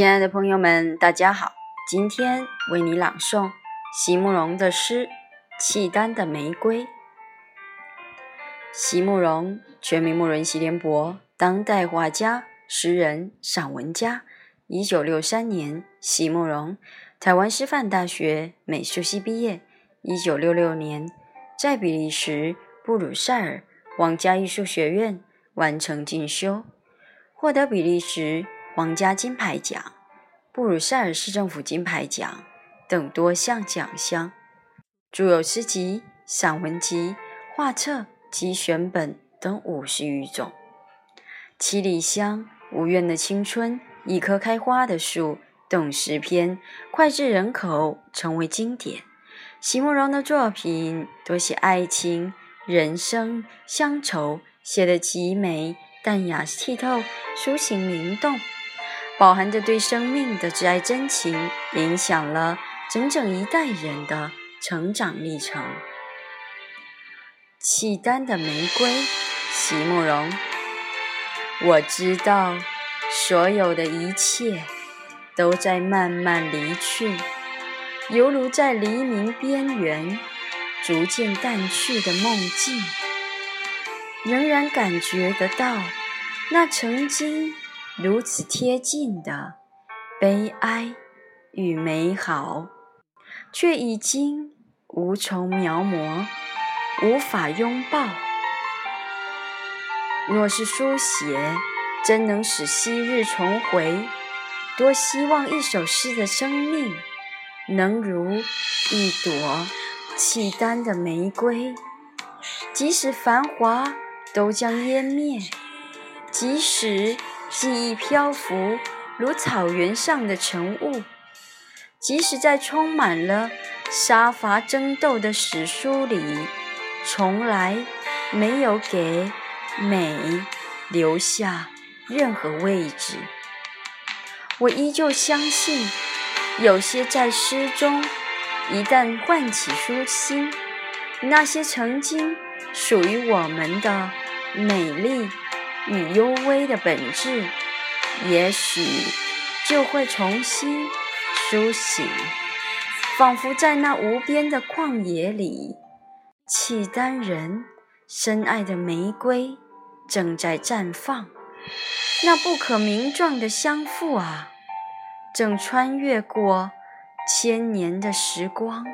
亲爱的朋友们，大家好！今天为你朗诵席慕容的诗《契丹的玫瑰》。席慕容，全名慕容席连伯，当代画家、诗人、散文家。一九六三年，席慕容，台湾师范大学美术系毕业。一九六六年，在比利时布鲁塞尔皇家艺术学院完成进修，获得比利时。皇家金牌奖、布鲁塞尔市政府金牌奖等多项奖项，著有诗集、散文集、画册及选本等五十余种。《七里香》《无怨的青春》《一棵开花的树》等诗篇脍炙人口，成为经典。席慕容的作品多写爱情、人生、乡愁，写得极美、淡雅、剔透，抒情灵动。饱含着对生命的挚爱真情，影响了整整一代人的成长历程。契丹的玫瑰，席慕容。我知道，所有的一切都在慢慢离去，犹如在黎明边缘逐渐淡去的梦境，仍然感觉得到那曾经。如此贴近的悲哀与美好，却已经无从描摹，无法拥抱。若是书写真能使昔日重回，多希望一首诗的生命能如一朵契丹的玫瑰，即使繁华都将湮灭，即使。记忆漂浮如草原上的晨雾，即使在充满了杀伐争斗的史书里，从来没有给美留下任何位置。我依旧相信，有些在诗中一旦唤起书心，那些曾经属于我们的美丽。与幽微的本质，也许就会重新苏醒，仿佛在那无边的旷野里，契丹人深爱的玫瑰正在绽放。那不可名状的相负啊，正穿越过千年的时光。